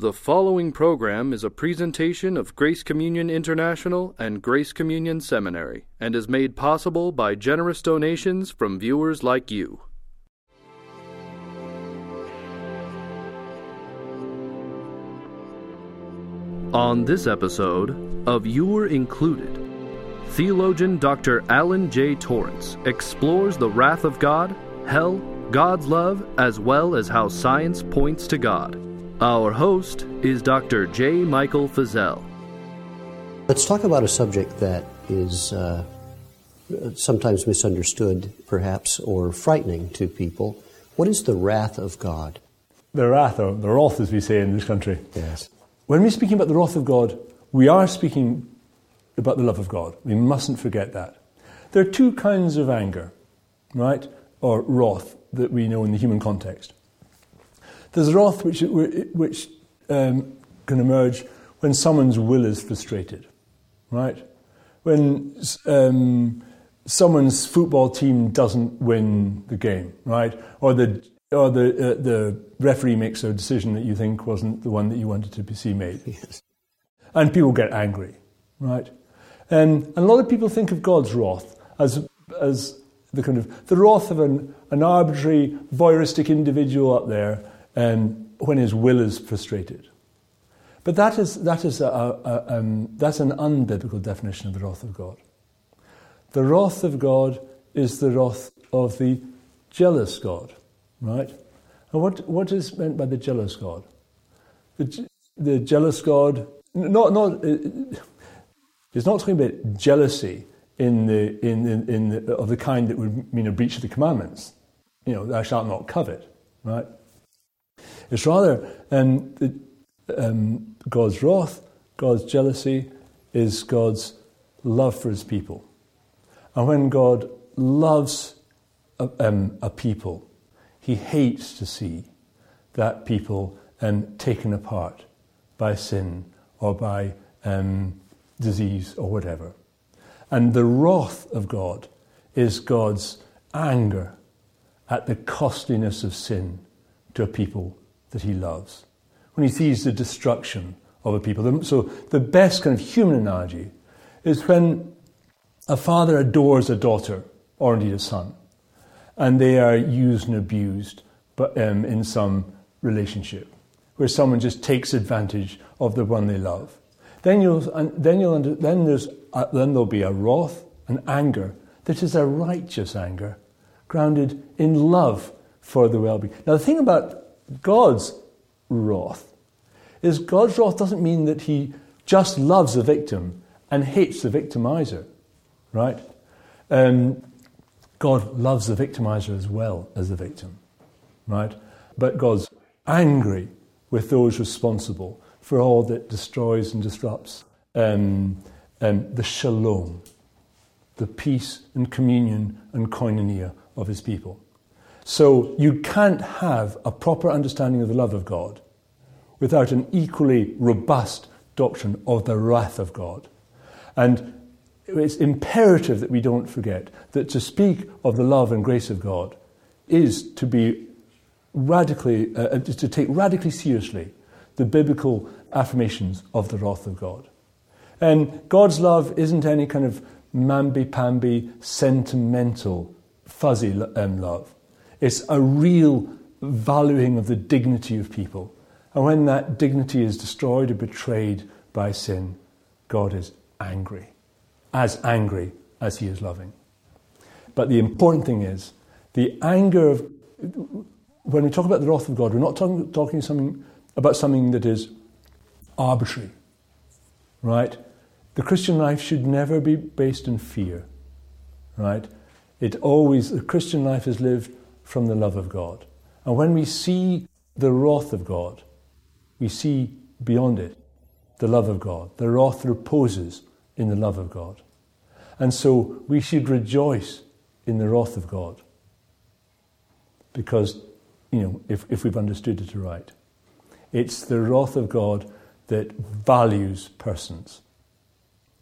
The following program is a presentation of Grace Communion International and Grace Communion Seminary and is made possible by generous donations from viewers like you. On this episode of You're Included, theologian Dr. Alan J. Torrance explores the wrath of God, hell, God's love, as well as how science points to God. Our host is Dr. J. Michael Feazell. Let's talk about a subject that is uh, sometimes misunderstood, perhaps, or frightening to people. What is the wrath of God? The wrath, or the wrath, as we say in this country. Yes. When we're speaking about the wrath of God, we are speaking about the love of God. We mustn't forget that. There are two kinds of anger, right, or wrath that we know in the human context. There's wrath which, which um, can emerge when someone's will is frustrated, right? When um, someone's football team doesn't win the game, right? Or the or the uh, the referee makes a decision that you think wasn't the one that you wanted to see made, Yes. and people get angry, right? And, and a lot of people think of God's wrath as as the kind of the wrath of an, an arbitrary voyeuristic individual up there, and when his will is frustrated. But that is that is a, a, um, that's an unbiblical definition of the wrath of God. The wrath of God is the wrath of the jealous God, right? And what, what is meant by the jealous God? The, the jealous God, not, not, it's not talking about jealousy in the, in, in, in the, of the kind that would mean a breach of the commandments. You know, thou shalt not covet, right? It's rather um, um, God's wrath, God's jealousy is God's love for his people. And when God loves a, um, a people, he hates to see that people um, taken apart by sin or by um, disease or whatever. And the wrath of God is God's anger at the costliness of sin to a people that he loves. When he sees the destruction of a people. So the best kind of human analogy is when a father adores a daughter, or indeed a son, and they are used and abused but, um, in some relationship, where someone just takes advantage of the one they love. Then you'll, then you'll, under, then there's, then there'll be a wrath, an anger that is a righteous anger, grounded in love for the well-being. Now the thing about God's wrath is God's wrath doesn't mean that He just loves the victim and hates the victimizer, right? Um, God loves the victimizer as well as the victim, right? But God's angry with those responsible for all that destroys and disrupts um, um, the shalom, the peace and communion and koinonia of his people. So you can't have a proper understanding of the love of God without an equally robust doctrine of the wrath of God. And it's imperative that we don't forget that to speak of the love and grace of God is to be radically, uh, to take radically seriously the biblical affirmations of the wrath of God. And God's love isn't any kind of mamby-pamby, sentimental, fuzzy um, love. It's a real valuing of the dignity of people. And when that dignity is destroyed or betrayed by sin, God is angry, as angry as he is loving. But the important thing is the anger of, when we talk about the wrath of God, we're not talking, talking something, about something that is arbitrary, right? The Christian life should never be based in fear, right? It always, the Christian life is lived from the love of God. And when we see the wrath of God, we see beyond it the love of God. The wrath reposes in the love of God. And so we should rejoice in the wrath of God because, you know, if, if we've understood it right. It's the wrath of God that values persons,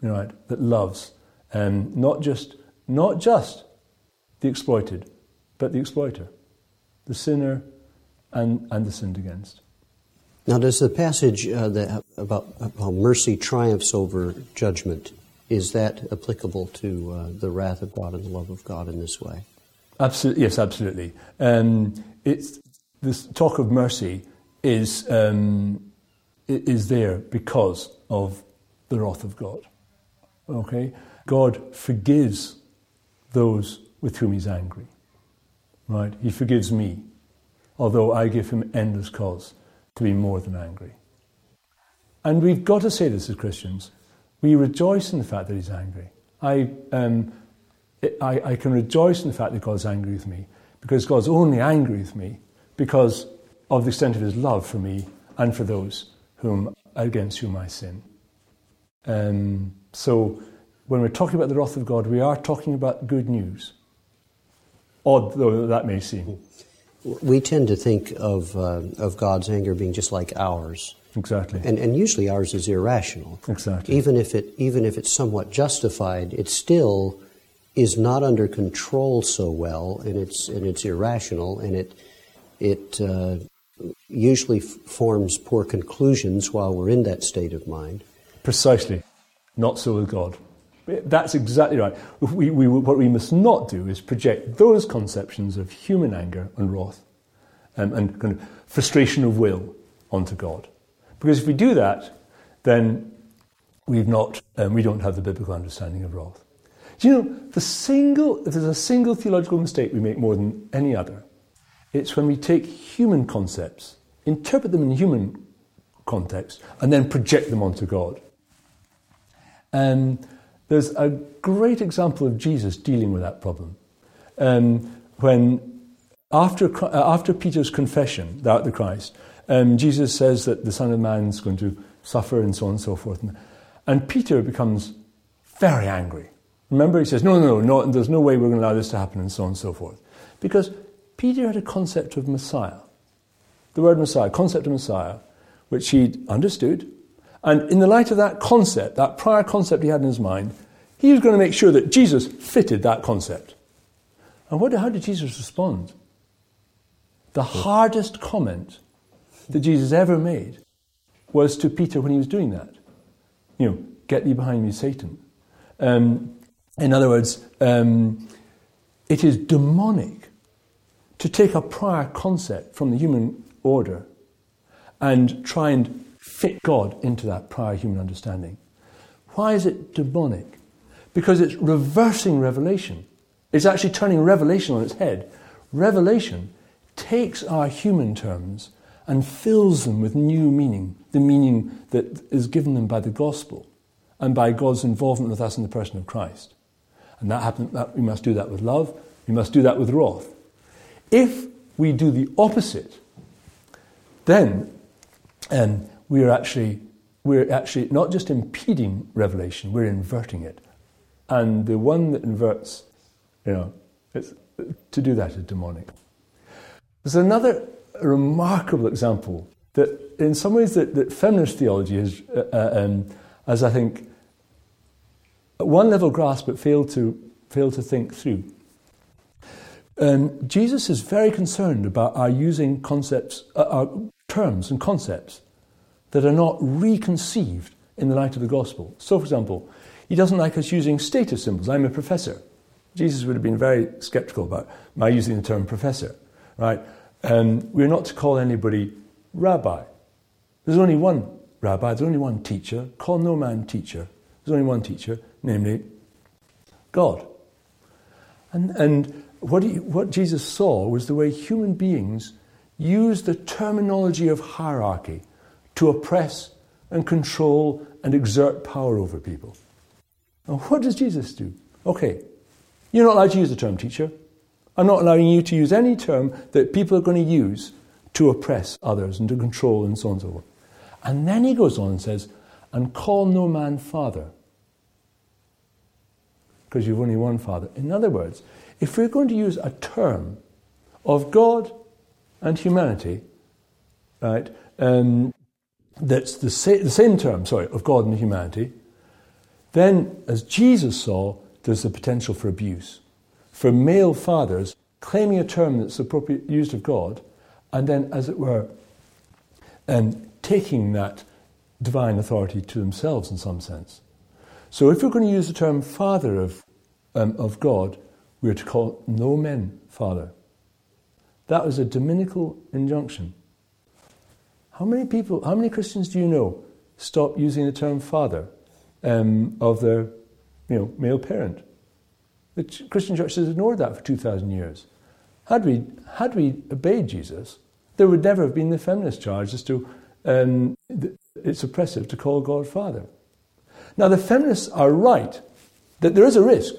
you know right? That loves, and um, not just not just the exploited, but the exploiter, the sinner, and, and the sinned against. Now, does the passage uh, that, about how mercy triumphs over judgment, is that applicable to uh, the wrath of God and the love of God in this way? Absolutely, yes, absolutely. Um, it's, this talk of mercy is, um, is there because of the wrath of God. Okay? God forgives those with whom he's angry. Right? He forgives me, although I give him endless cause to be more than angry. And we've got to say this as Christians. We rejoice in the fact that he's angry. I, um, I, I can rejoice in the fact that God's angry with me because God's only angry with me because of the extent of his love for me and for those whom, against whom I sin. Um, so when we're talking about the wrath of God, we are talking about good news, odd though that may seem. We tend to think of, uh, of God's anger being just like ours. Exactly. And, and usually ours is irrational. Exactly. Even if, it, even if it's somewhat justified, it still is not under control so well, and it's, and it's irrational, and it, it uh, usually f- forms poor conclusions while we're in that state of mind. Precisely. Not so with God. That's exactly right. We, we, what we must not do is project those conceptions of human anger and wrath um, and kind of frustration of will onto God. Because if we do that, then we've not, um, we don't have the biblical understanding of wrath. Do you know, the single, if there's a single theological mistake we make more than any other, it's when we take human concepts, interpret them in human context, and then project them onto God. Um, there's a great example of Jesus dealing with that problem. Um, when, after, uh, after Peter's confession about the Christ, um, Jesus says that the Son of Man is going to suffer and so on and so forth. And, Peter becomes very angry. Remember, he says, no, no, no, no, there's no way we're going to allow this to happen and so on and so forth. Because Peter had a concept of Messiah. The word Messiah, concept of Messiah, which he'd understood, and in the light of that concept, that prior concept he had in his mind, he was going to make sure that Jesus fitted that concept. And what, how did Jesus respond? The hardest comment that Jesus ever made was to Peter when he was doing that. You know, get thee behind me, Satan. Um, in other words, um, it is demonic to take a prior concept from the human order and try and fit God into that prior human understanding. Why is it demonic? Because it's reversing revelation. It's actually turning revelation on its head. Revelation takes our human terms and fills them with new meaning, the meaning that is given them by the gospel and by God's involvement with us in the person of Christ. And that, happen, that we must do that with love, we must do that with wrath. If we do the opposite, then um, we're actually, we're actually not just impeding revelation, we're inverting it. And the one that inverts, you know, to do that is demonic. There's another remarkable example that, in some ways, that, that feminist theology has, uh, uh um, as I think, at one level grasped but failed to, failed to think through. Um, Jesus is very concerned about our using concepts, uh, our terms and concepts that are not reconceived in the light of the gospel. So, for example, he doesn't like us using status symbols. I'm a professor. Jesus would have been very skeptical about my using the term professor, right? Um, we're not to call anybody rabbi. There's only one rabbi, there's only one teacher. Call no man teacher. There's only one teacher, namely God. And, and what, he, what Jesus saw was the way human beings use the terminology of hierarchy to oppress and control and exert power over people. And what does Jesus do? Okay, you're not allowed to use the term teacher. I'm not allowing you to use any term that people are going to use to oppress others and to control and so on and so forth. And then he goes on and says, and call no man father. Because you've only one father. In other words, if we're going to use a term of God and humanity, right, um, that's the, sa- the same term, sorry, of God and humanity, then, as Jesus saw, there's the potential for abuse. For male fathers claiming a term that's appropriate used of God, and then, as it were, um, taking that divine authority to themselves in some sense. So if we're going to use the term Father of, um, of God, we are to call no men Father. That was a dominical injunction. How many people, how many Christians do you know stop using the term Father um, of their you know, male parent? The Christian church has ignored that for 2,000 years. Had we, had we obeyed Jesus, there would never have been the feminist charge as to um, it's oppressive to call God Father. Now, the feminists are right that there is a risk.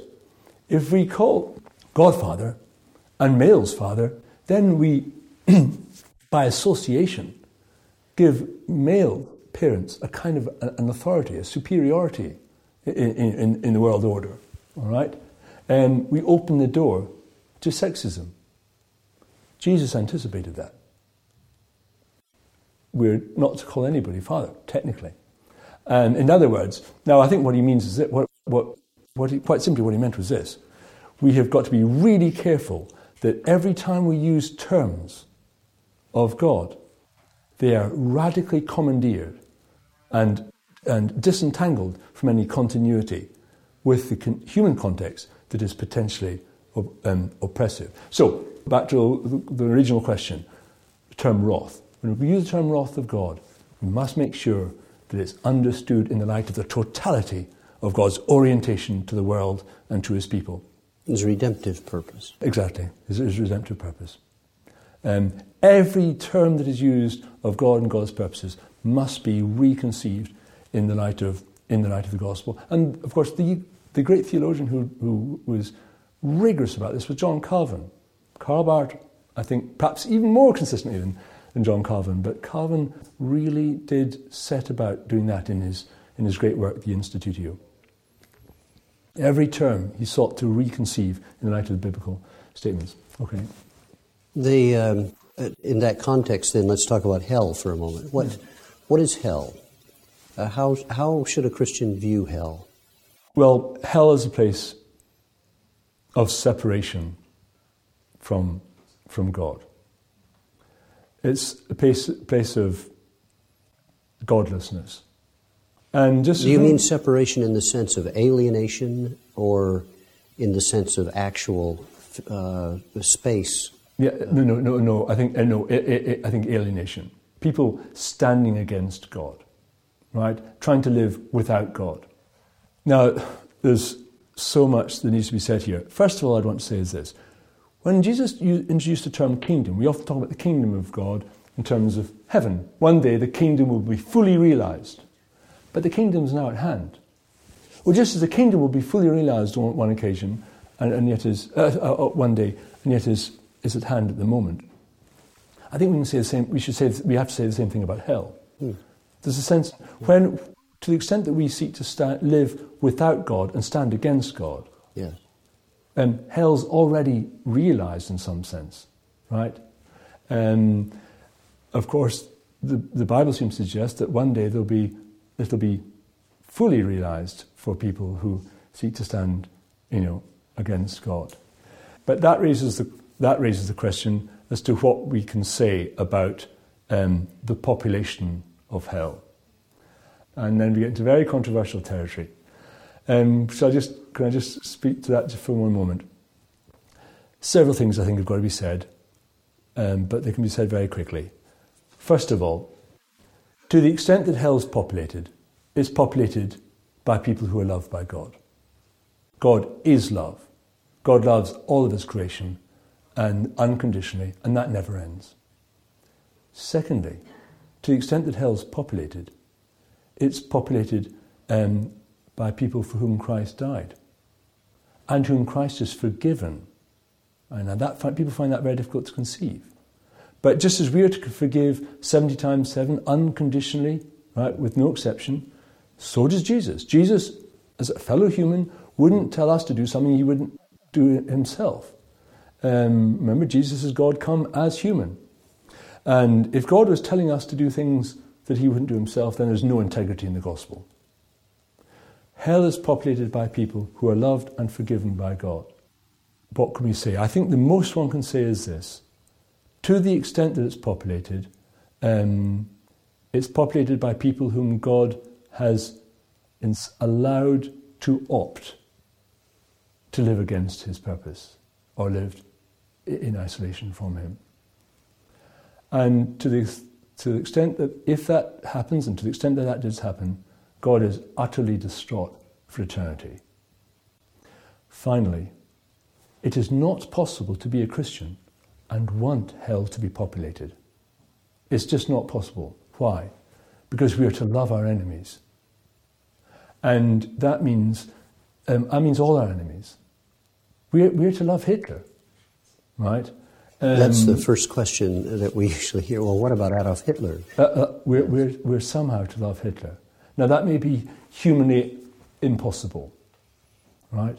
If we call God Father and males Father, then we, by association, give male parents a kind of an authority, a superiority in, in, in the world order. All right? And we open the door to sexism. Jesus anticipated that. We're not to call anybody father, technically. And in other words, now I think what he means is that what, what, what he, quite simply what he meant was this. We have got to be really careful that every time we use terms of God, they are radically commandeered and, and disentangled from any continuity with the con- human context that is potentially um, oppressive. So, back to the, the original question the term wrath. When we use the term wrath of God, we must make sure that it's understood in the light of the totality of God's orientation to the world and to his people. His redemptive purpose. Exactly, his, his redemptive purpose. Um, every term that is used of God and God's purposes must be reconceived in the light of, in the, light of the gospel. And of course, the, the great theologian who, who was rigorous about this was John Calvin. Karl Barth, I think, perhaps even more consistently than, than John Calvin, but Calvin really did set about doing that in his, in his great work, the Institutio. Every term he sought to reconceive in the light of the biblical statements. Okay. The, um, in that context, then, let's talk about hell for a moment. What, yeah. what is hell? Uh, how, how should a Christian view hell? Well, hell is a place of separation from, from God. It's a place, place of godlessness. And just Do you mean separation in the sense of alienation or in the sense of actual uh, space? Yeah, no, no, no, no. I think uh, no. I think alienation. People standing against God, right? Trying to live without God. Now, there's so much that needs to be said here. First of all, I'd want to say is this: when Jesus introduced the term kingdom, we often talk about the kingdom of God in terms of heaven. One day, the kingdom will be fully realized. But the kingdom is now at hand. Well, just as the kingdom will be fully realized on one occasion, and, and yet is uh, uh, uh, one day, and yet is, is at hand at the moment. I think we can say the same. We should say we have to say the same thing about hell. Hmm. There's a sense when, to the extent that we seek to stand, live without God and stand against God, yes. um, hell's already realized in some sense, right? Um, of course, the, the Bible seems to suggest that one day there'll be it'll be fully realized for people who seek to stand, you know, against God. But that raises the, that raises the question as to what we can say about um, the population of hell. And then we get into very controversial territory. Um, I just, can I just speak to that for one moment? Several things I think have got to be said, um, but they can be said very quickly. First of all, to the extent that hell is populated, it's populated by people who are loved by God. God is love. God loves all of his creation and unconditionally, and that never ends. Secondly, to the extent that hell's populated, it's populated um, by people for whom Christ died and whom Christ has forgiven. And that people find that very difficult to conceive. But just as we are to forgive 70 times 7 unconditionally, right, with no exception, so does Jesus. Jesus, as a fellow human, wouldn't tell us to do something he wouldn't do himself. Um, remember, Jesus is God come as human. And if God was telling us to do things that he wouldn't do himself, then there's no integrity in the gospel. Hell is populated by people who are loved and forgiven by God. What can we say? I think the most one can say is this to the extent that it's populated, um, It's populated by people whom God has allowed to opt to live against his purpose or lived in isolation from him. And to the, to the extent that if that happens, and to the extent that that does happen, God is utterly distraught for eternity. Finally, it is not possible to be a Christian and want hell to be populated. It's just not possible. Why? Because we are to love our enemies. And that means, um, that means all our enemies. We're, we're to love Hitler, right? Um, That's the first question that we usually hear. Well, what about Adolf Hitler? Uh, uh, we're, we're, we're somehow to love Hitler. Now, that may be humanly impossible, right?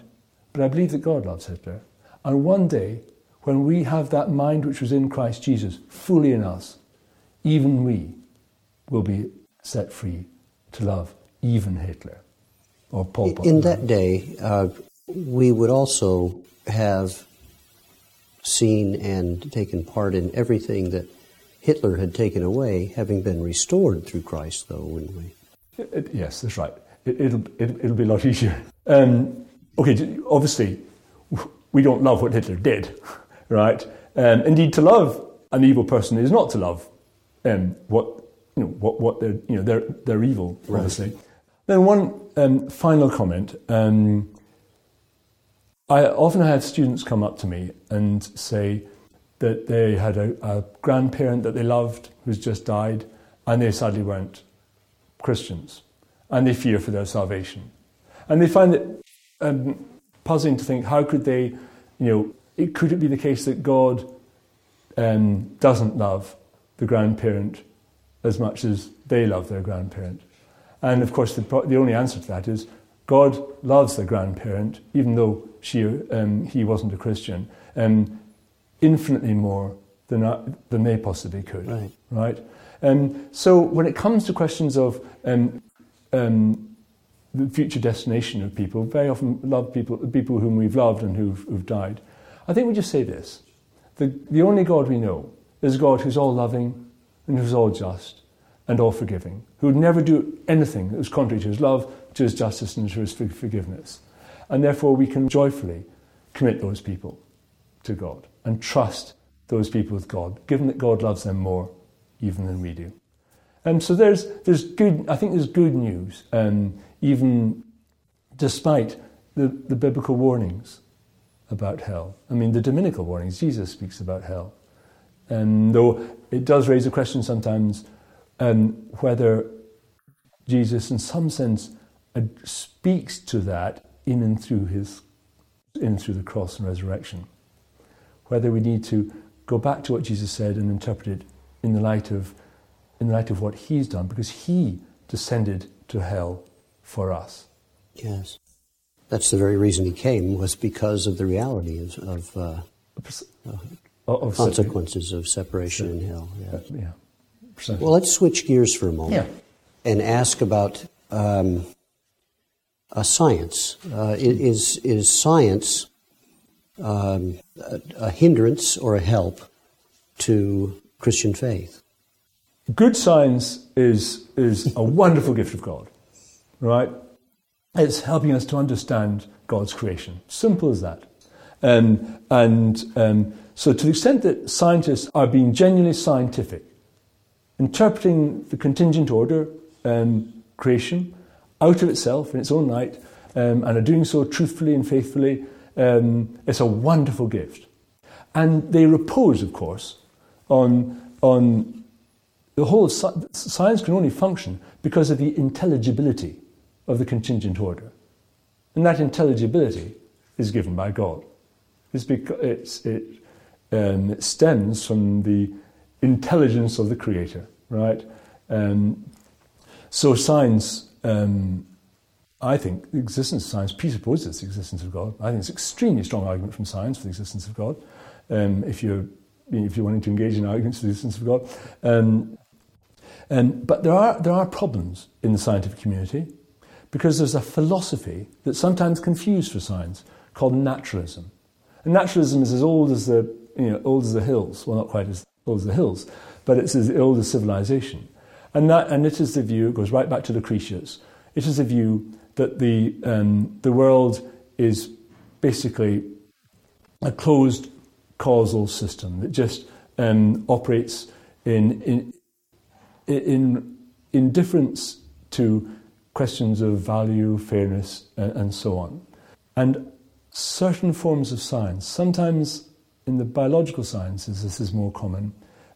But I believe that God loves Hitler. And one day, when we have that mind which was in Christ Jesus fully in us, even we will be set free to love even Hitler or Pot. In that day, uh, we would also have seen and taken part in everything that Hitler had taken away, having been restored through Christ, though, wouldn't we? It, it, yes, that's right. It, will it, will be a lot easier. Um, okay, obviously, we don't love what Hitler did, right? Um, indeed, to love an evil person is not to love um, what you know what what they're you know they're they're evil, obviously. Then one um, final comment. Um, I often have students come up to me and say that they had a, a grandparent that they loved who's just died, and they sadly weren't Christians, and they fear for their salvation, and they find it um, puzzling to think how could they, you know, it, could it be the case that God um, doesn't love the grandparent as much as they love their grandparent? And of course, the, the only answer to that is God loves the grandparent, even though she, um, he wasn't a Christian, um, infinitely more than, than they possibly could. Right. right? Um, so when it comes to questions of um, um, the future destination of people, very often love people, people whom we've loved and who've, who've died. I think we just say this. The, the only God we know is a God who's all loving and who's all just and all forgiving, who would never do anything that was contrary to his love, to his justice, and to his forgiveness. And therefore, we can joyfully commit those people to God and trust those people with God, given that God loves them more even than we do. And so there's, there's good, I think there's good news, um, even despite the, the biblical warnings about hell. I mean, the Dominical warnings, Jesus speaks about hell. And though it does raise a question sometimes um, whether Jesus, in some sense, uh, speaks to that in and through his, in and through the cross and resurrection. Whether we need to go back to what Jesus said and interpret it in the light of, in the light of what he's done, because he descended to hell for us. Yes. That's the very reason he came, was because of the reality of, of, uh, of consequences of separation in hell. Yeah. Well, let's switch gears for a moment yeah. and ask about um, uh, science. Uh, is, is science um, a, a hindrance or a help to Christian faith? Good science is, is a wonderful gift of God, right? It's helping us to understand God's creation. Simple as that. Um, and um, so, to the extent that scientists are being genuinely scientific, interpreting the contingent order um, creation out of itself in its own right, um, and are doing so truthfully and faithfully, um, it's a wonderful gift. And they repose, of course, on, on the whole of science can only function because of the intelligibility of the contingent order. And that intelligibility is given by God. It's because it's, it, um, it stems from the intelligence of the Creator, right? Um, so science, um, I think the existence of science presupposes the existence of God. I think it's an extremely strong argument from science for the existence of God. Um, if you're if you're wanting to engage in arguments for the existence of God, um, um, but there are there are problems in the scientific community because there's a philosophy that's sometimes confused for science called naturalism. And naturalism is as old as the you know old as the hills. Well, not quite as the hills, but it's as old as civilization. And, that, and it is the view, it goes right back to Lucretius, it is the view that the, um, the world is basically a closed causal system that just um, operates in, in, in indifference to questions of value, fairness, and, and so on. And certain forms of science, sometimes in the biological sciences, this is more common,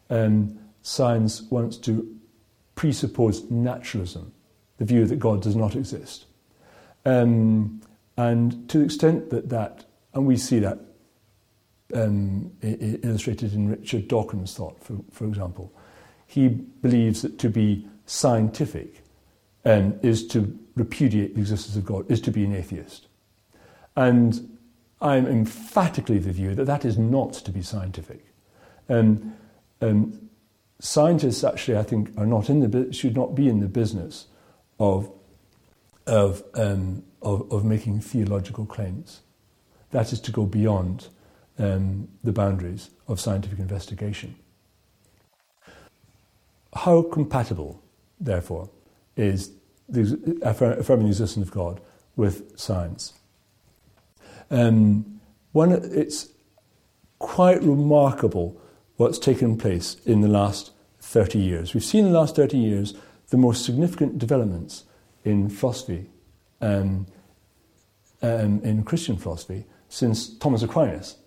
um, science wants to presuppose naturalism, the view that God does not exist. Um, and to the extent that that, and we see that um, illustrated in Richard Dawkins' thought, for, for example, he believes that to be scientific um, is to repudiate the existence of God, is to be an atheist. And I'm emphatically of the view that that is not to be scientific. Um, um, scientists actually, I think, are not in the should not be in the business of of, um, of, of making theological claims. That is to go beyond um, the boundaries of scientific investigation. How compatible, therefore, is the, affirming the existence of God with science? Um, it's quite remarkable what's taken place in the last 30 years. We've seen in the last 30 years the most significant developments in philosophy, um, um, in Christian philosophy, since Thomas Aquinas.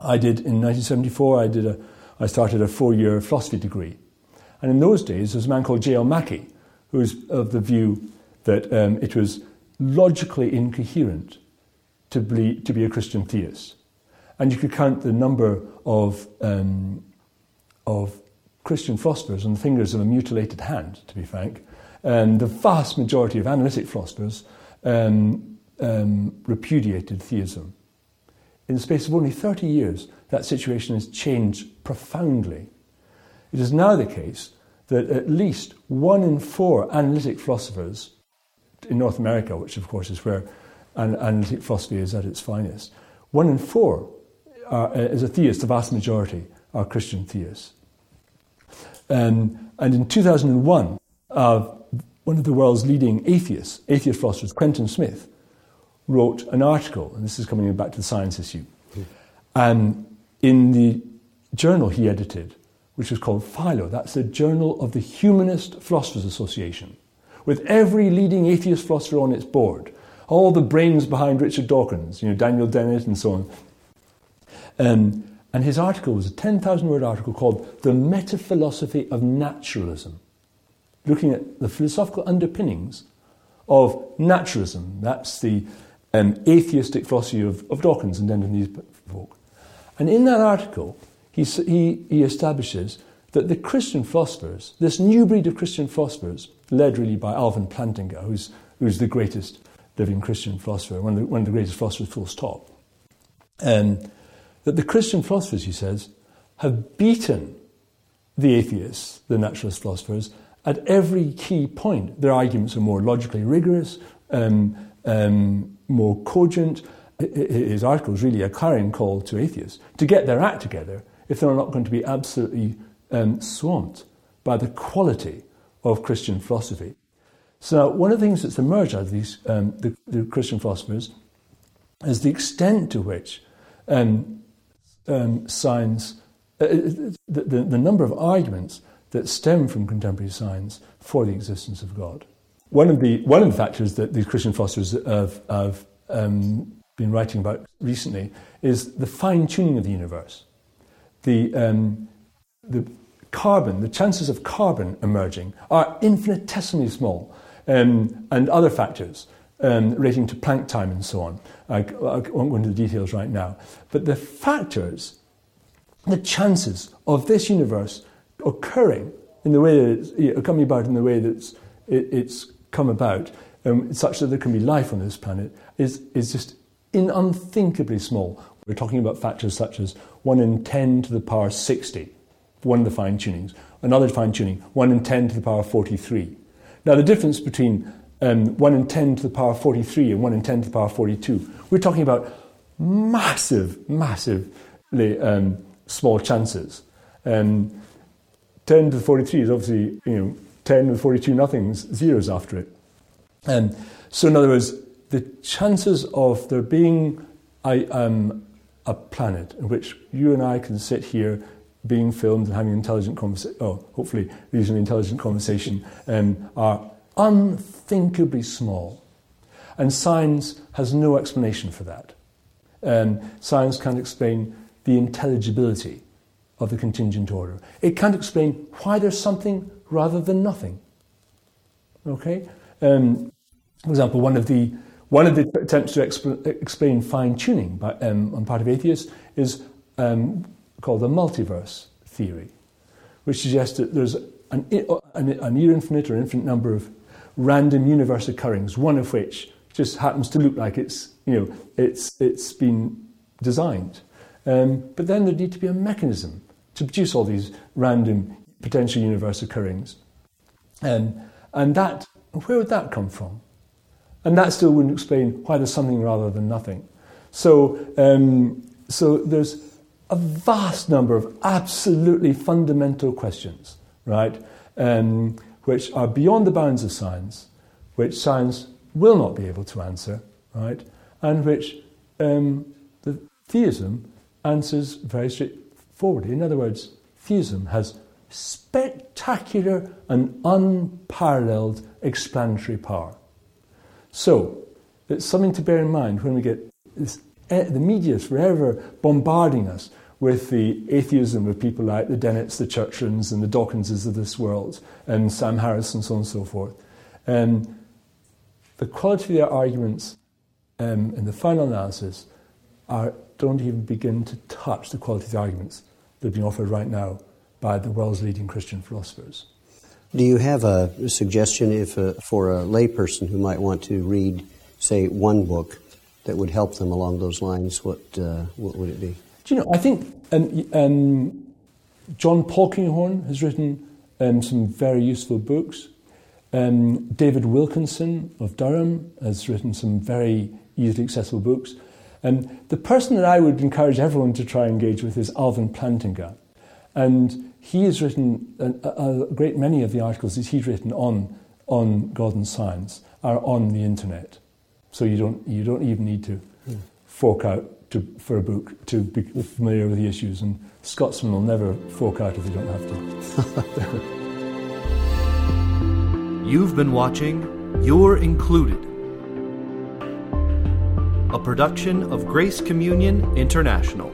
I did in 1974. I did a, I started a four-year philosophy degree, and in those days there was a man called J.L. Mackie, who was of the view that um, it was logically incoherent to be, to be a Christian theist. And you could count the number of, um, of Christian philosophers on the fingers of a mutilated hand, to be frank. And the vast majority of analytic philosophers um, um, repudiated theism. In the space of only 30 years, that situation has changed profoundly. It is now the case that at least one in four analytic philosophers in North America, which of course is where analytic philosophy is at its finest, one in four are, uh, is a theist, the vast majority are Christian theists. Um, and in 2001, uh, one of the world's leading atheists, atheist philosophers, Quentin Smith, wrote an article, and this is coming back to the science issue, um, in the journal he edited, which was called Philo. That's the Journal of the Humanist Philosophers Association, with every leading atheist philosopher on its board, all the brains behind Richard Dawkins, you know, Daniel Dennett and so on. Um, and his article was a 10,000 word article called The Metaphilosophy of Naturalism, looking at the philosophical underpinnings of naturalism. That's the um, atheistic philosophy of, of Dawkins and then these folk. And in that article, he, he, he establishes that the Christian philosophers, this new breed of Christian philosophers, led really by Alvin Plantinga, who's, who's the greatest living Christian philosopher, one of the, one of the greatest philosophers, full stop, um, that the Christian philosophers, he says, have beaten the atheists, the naturalist philosophers, at every key point. Their arguments are more logically rigorous, um, um, more cogent. His article is really a clarion call to atheists to get their act together if they're not going to be absolutely um, swamped by the quality of Christian philosophy. So, one of the things that's emerged out of these um, the, the, Christian philosophers is the extent to which um, um science, uh, uh, the, the, number of arguments that stem from contemporary science for the existence of God. One of the, one of the factors that these Christian philosophers have, have um, been writing about recently is the fine tuning of the universe. The, um, the carbon, the chances of carbon emerging are infinitesimally small, um, and other factors um, relating to Planck time and so on. I, I won't go into the details right now. But the factors, the chances of this universe occurring in the way that it's you know, coming about in the way that it's, it, it's come about, um, such that there can be life on this planet, is, is just in unthinkably small. We're talking about factors such as 1 in 10 to the power 60, one of the fine tunings. Another fine tuning, 1 in 10 to the power 43. Now, the difference between um, 1 in 10 to the power 43 and 1 in 10 to the power 42, we're talking about massive, massively um, small chances. Um, 10 to the 43 is obviously, you know, 10 with 42 nothings, zeros after it. And so, in other words, the chances of there being a, um, a planet in which you and I can sit here being filmed and having intelligent conversation, oh, hopefully reasonably intelligent conversation, um, are unthinkably small. And science has no explanation for that. Um, science can't explain the intelligibility of the contingent order. It can't explain why there's something rather than nothing. Okay? Um, for example, one of the one of the attempts to exp- explain fine tuning um, on part of atheists is um, called the multiverse theory, which suggests that there's an, an, near infinite or infinite number of random universe occurrings, one of which just happens to look like it's, you know, it's, it's been designed. Um, but then there'd need to be a mechanism to produce all these random potential universe occurrings. Um, and that, where would that come from? And that still wouldn't explain why there's something rather than nothing. So, um, so there's a vast number of absolutely fundamental questions, right, um, which are beyond the bounds of science, which science will not be able to answer, right, and which um, the theism answers very straightforwardly. In other words, theism has spectacular and unparalleled explanatory power. So, it's something to bear in mind when we get this, the media is forever bombarding us with the atheism of people like the Dennetts, the Churchlands, and the Dawkinses of this world, and Sam Harris, and so on and so forth. Um, the quality of their arguments um, in the final analysis are, don't even begin to touch the quality of the arguments that are being offered right now by the world's leading Christian philosophers. Do you have a suggestion if uh, for a layperson who might want to read, say, one book that would help them along those lines? What uh, what would it be? Do you know? I think um, um, John Polkinghorne has written um, some very useful books. Um, David Wilkinson of Durham has written some very easily accessible books. And the person that I would encourage everyone to try and engage with is Alvin Plantinga. And he has written a, a, great many of the articles that he's written on, on God and science are on the internet. So you don't, you don't even need to mm. fork out to, for a book to be familiar with the issues. And Scotsmen will never fork out if they don't have to. You've been watching You're Included, a production of Grace Communion International.